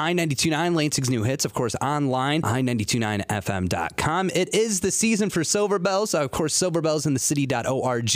I929 Lansing's new hits, of course, online, i929fm.com. It is the season for Silver Bells. Of course, silverbellsinthecity.org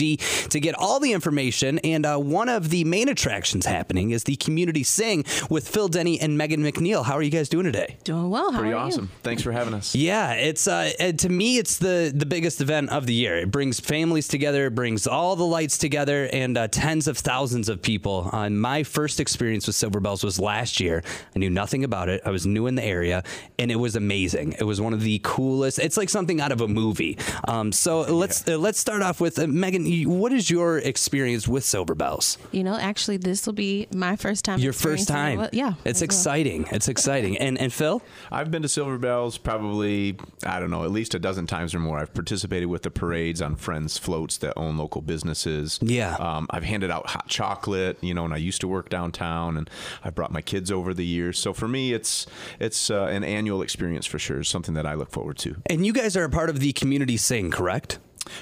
to get all the information. And uh, one of the main attractions happening is the Community Sing with Phil Denny and Meagan McNeal. How are you guys doing today? Doing well. How Pretty are awesome. Thanks for having us. Yeah, it's uh, uh, to me, it's the the biggest event of the year. It brings families together, it brings all the lights together, and uh, tens of thousands of people. Uh, my first experience with Silver Bells was last year. I knew nothing about it. I was new in the area, and it was amazing. It was one of the coolest. It's like something out of a movie. Um, so let's uh, let's start off with uh, Meagan. What is your experience with Silver Bells? You You know, actually, this will be my first time. Your first time. it. Yeah, it's as well. exciting. It's exciting. And and Phil, I've been to Silver Bells probably, I don't know, at least a dozen times or more. I've participated with the parades on friends' floats that own local businesses. Yeah. Um, I've handed out hot chocolate, you know, and I used to work downtown and I've brought my kids over the years. So for me, it's it's uh, an annual experience for sure, something that I look forward to. and you guys are a part of the community sing, correct?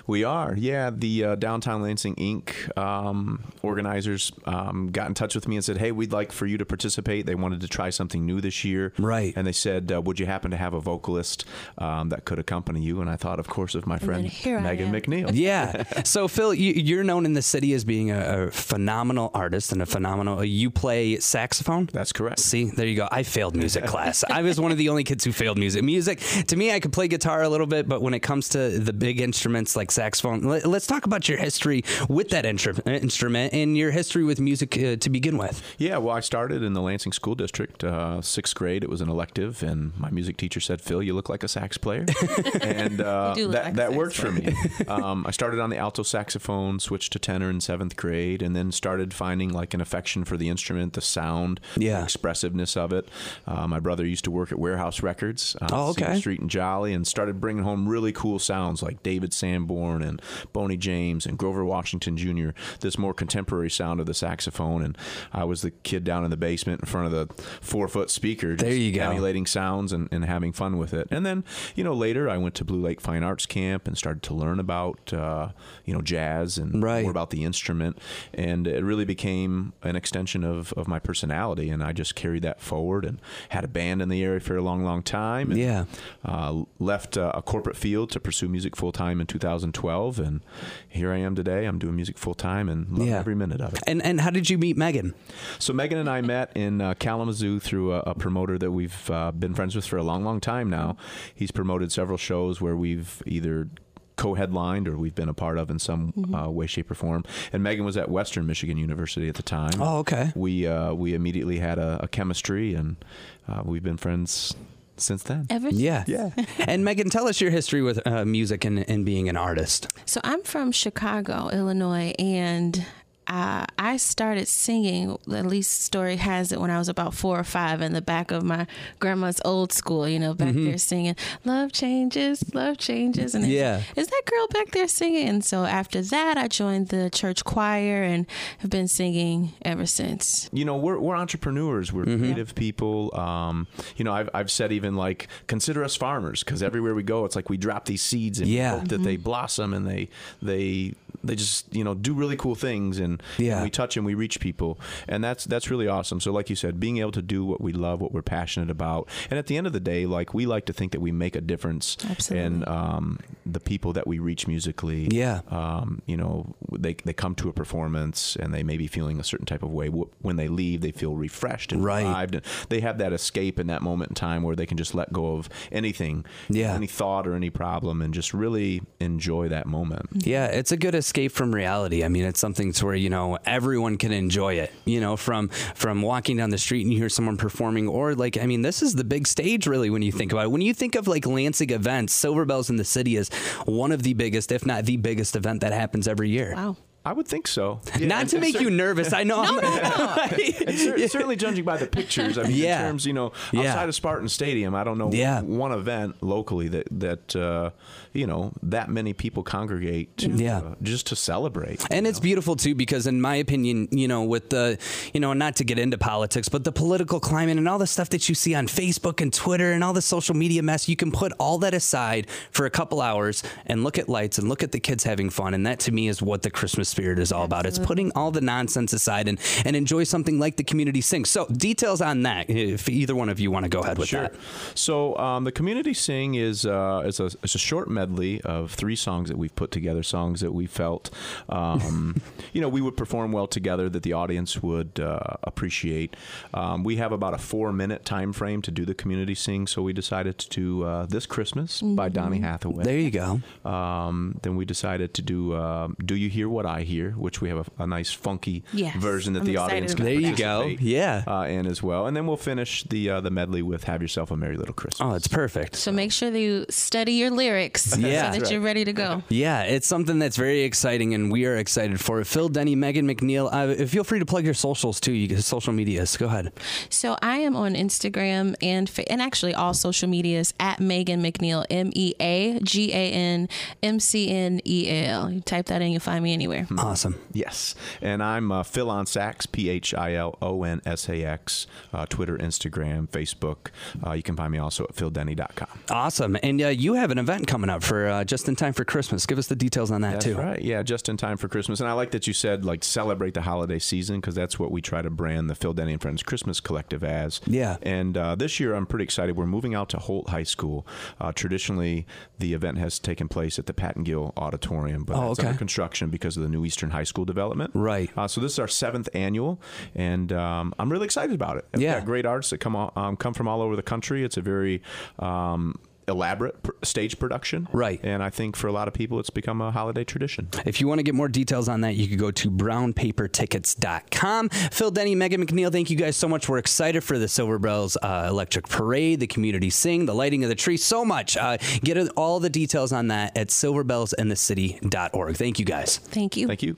We are, yeah. The uh, Downtown Lansing Inc. Um, organizers um, got in touch with me and said, "Hey, we'd like for you to participate." They wanted to try something new this year, Right. And they said, uh, "Would you happen to have a vocalist um, that could accompany you?" And I thought, of course, of my friend Meagan. McNeal. Yeah. So Phil, you, you're known in the city as being a, a phenomenal artist and a phenomenal. You play saxophone. That's correct. See, there you go. I failed music class. I was one of the only kids who failed music. Music to me, I could play guitar a little bit, but when it comes to the big instruments like saxophone, let, us talk about your history with that instru- instrument and your history with music uh, to begin with. Yeah, well, I started in the Lansing School District, uh, sixth grade. It was an elective, and my music teacher said, "Phil, you look like a sax player," and uh, You do look that like that sax worked for me. um, I started on the alto saxophone, switched to tenor in seventh grade, and then started finding like an affection for the instrument, the sound, Yeah. the expressiveness of it. Uh, my brother used to work at Warehouse Records on Oh, Cedar okay. Street and Jolly, and started bringing home really cool sounds like David Sanborn and Boney James and Grover Washington Jr. This more contemporary sound of the saxophone, and I was the kid down in the basement in front of the four foot speaker, just There you go. emulating sounds and, and having fun with it. And then, you know, later I went to Blue Lake Fine Arts Camp and started to learn about, uh, you know, jazz and Right. more about the instrument, and it really became an extension of, of my personality, and I just carried that forward and had a band in the area for a long, long time. And, Yeah. uh, left uh, a corporate field to pursue music full time in 2012, and here I am today. I'm doing music full time and love Yeah. every minute of it. And and how did you meet Meagan? So Meagan and I met in uh, Kalamazoo through a, a promoter that we've uh, been friends with for a long, long time now. He's promoted several shows where we've either co-headlined or we've been a part of in some uh, way, shape, or form. And Meagan was at Western Michigan University at the time. Oh, okay. We uh, we immediately had a, a chemistry, and uh, we've been friends since then. Ever Yeah. Yeah. and Meagan, tell us your history with uh, music and, and being an artist. So I'm from Chicago, Illinois, and uh, I started singing. At least story has it when I was about four or five in the back of my grandma's old school. You know, back Mm-hmm. there singing "Love Changes, Love Changes," and Yeah. is that girl back there singing? And so after that, I joined the church choir and have been singing ever since. you know we're, we're entrepreneurs we're Mm-hmm. creative people um, you know I've, I've said even like consider us farmers because everywhere we go it's like we drop these seeds and Yeah. hope that they blossom and they they they just you know do really cool things and Yeah. when we touch and we reach people and that's that's really awesome so like you said being able to do what we love what we're passionate about and at the end of the day like we like to think that we make a difference Absolutely. in um, the people that we reach musically Yeah. um, you know, they, they come to a performance and they may be feeling a certain type of way. When they leave, they feel refreshed and Right. revived. And they have that escape in that moment in time where they can just let go of anything, Yeah. any thought or any problem, and just really enjoy that moment. Yeah, it's a good escape from reality. I mean, it's something to where you know everyone can enjoy it. You know, from from walking down the street and you hear someone performing, or like, I mean, this is the big stage, really. When you think about it, when you think of like Lansing events, Silver Bells in the City is one of the biggest, if not the biggest, event that happens every year. Wow. I would think so. Yeah, Not and- to and make cer- you nervous, I know. No, I'm, no, no. cer- certainly judging by the pictures, I mean, Yeah. in terms, you know, Yeah. outside of Spartan Stadium, I don't know Yeah. one event locally that that uh, you know that many people congregate to Yeah. uh, just to celebrate. And you it's know? beautiful too because, in my opinion, you know, with the, you know, not to get into politics, but the political climate and all the stuff that you see on Facebook and Twitter and all the social media mess, you can put all that aside for a couple hours and look at lights and look at the kids having fun. And that to me is what the Christmas spirit is all about. It's putting all the nonsense aside and, and enjoy something like the community sing. So, details on that, if either one of you want to go ahead with that. Sure. that. So um, the community sing is uh, is a, it's a short medley of three songs that we've put together, songs that we felt, um, you know, we would perform well together, that the audience would uh, appreciate. Um, we have about a four minute time frame to do the community sing, so we decided to do uh, this Christmas by Donny Hathaway. There you go. Um, then we decided to do um, "Do You Hear What I Hear," which we have a, a nice funky Yes, version that I'm the audience about can There you go. Yeah. uh, in as well. And then we'll finish the uh, the medley with "Have Yourself a Merry Little Christmas." Oh, it's perfect. So make sure that you study your lyrics Yeah. so that you're ready to go. Yeah, it's something that's very exciting, and we are excited for it. Phil, Denny, Meagan McNeal, uh, feel free to plug your socials too. You get social medias. Go ahead. So I am on Instagram and fa- and actually all social medias at Meagan McNeal M E A G A N M C N E L. You type that in, you'll find me anywhere. Awesome. Yes, and I'm uh, Phil on Sax, P H I L O N S A X, uh, Twitter, Instagram, Facebook. Uh, you can find me also at phildenny.com. Awesome. And uh, you have an event coming up for uh, just in time for Christmas. Give us the details on that That's too. right. Yeah, just in time for Christmas. And I like that you said like celebrate the holiday season because that's what we try to brand the Phil Denny and Friends Christmas Collective as. Yeah. And uh, this year I'm pretty excited. We're moving out to Holt High School. Uh, traditionally, the event has taken place at the Pattengill Auditorium, but Oh, it's okay. under construction because of the new Eastern High School development. Right. Uh, so this is our seventh annual, and um, I'm really excited about it. Yeah. great artists that come all, um, come from all over the country. It's a very um, elaborate pr- stage production, Right. And I think for a lot of people, it's become a holiday tradition. If you want to get more details on that, you could go to brownpapertickets.com. Phil Denny, Meagan McNeal, thank you guys so much. We're excited for the Silver Bells uh, Electric Parade, the community sing, the lighting of the tree, so much. Uh, get all the details on that at silverbellsandthecity.org. Thank you guys. Thank you. Thank you.